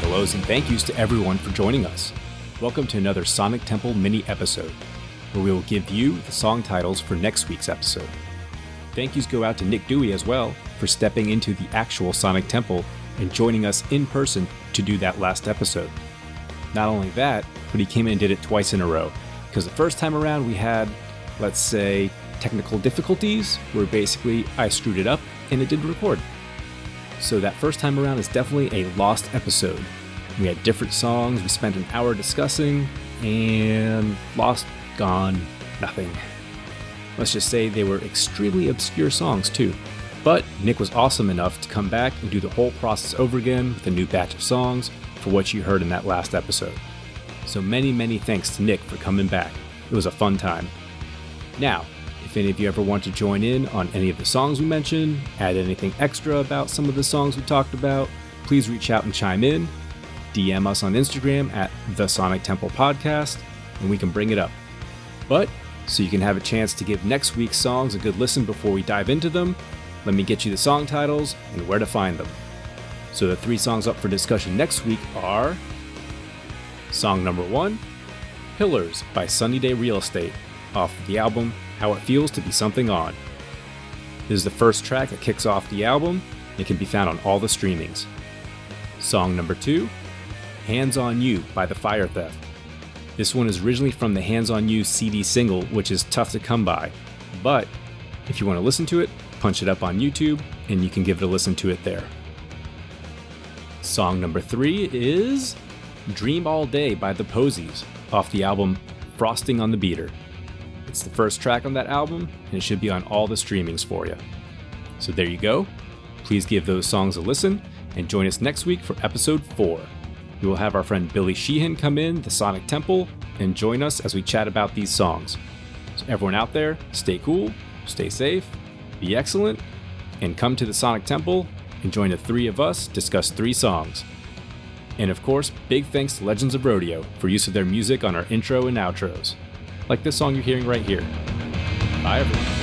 Hellos and thank yous to everyone for joining us. Welcome to another Sonic Temple mini episode, where we will give you the song titles for next week's episode. Thank yous go out to Nick Dewey as well for stepping into the actual Sonic Temple and joining us in person to do that last episode. Not only that, but he came in and did it twice in a row. Because the first time around we had, let's say, technical difficulties where basically I screwed it up and it didn't record. So that first time around is definitely a lost episode. We had different songs, we spent an hour discussing, and lost, gone, nothing. Let's just say they were extremely obscure songs too. But Nick was awesome enough to come back and do the whole process over again with a new batch of songs for what you heard in that last episode. So many, many thanks to Nick for coming back. It was a fun time. Now, if any of you ever want to join in on any of the songs we mentioned, add anything extra about some of the songs we talked about, please reach out and chime in. DM us on Instagram at the Sonic Temple Podcast, and we can bring it up. But so you can have a chance to give next week's songs a good listen before we dive into them, let me get you the song titles and where to find them. So the three songs up for discussion next week are Song number one, Pillars by Sunny Day Real Estate, off the album How It Feels to Be Something On. This is the first track that kicks off the album and can be found on all the streamings. Song number two, Hands on You by The Fire Theft. This one is originally from the Hands on You CD single, which is tough to come by. But if you want to listen to it, punch it up on YouTube and you can give it a listen to it there. Song number three is Dream All Day by The Posies off the album Frosting on the Beater. It's the first track on that album and it should be on all the streamings for you. So there you go. Please give those songs a listen and join us next week for episode 4. We will have our friend Billy Sheehan come in, the Sonic Temple, and join us as we chat about these songs. So, everyone out there, stay cool, stay safe, be excellent, and come to the Sonic Temple and join the three of us discuss three songs. And of course, big thanks to Legends of Rodeo for use of their music on our intro and outros, like this song you're hearing right here. Bye, everyone.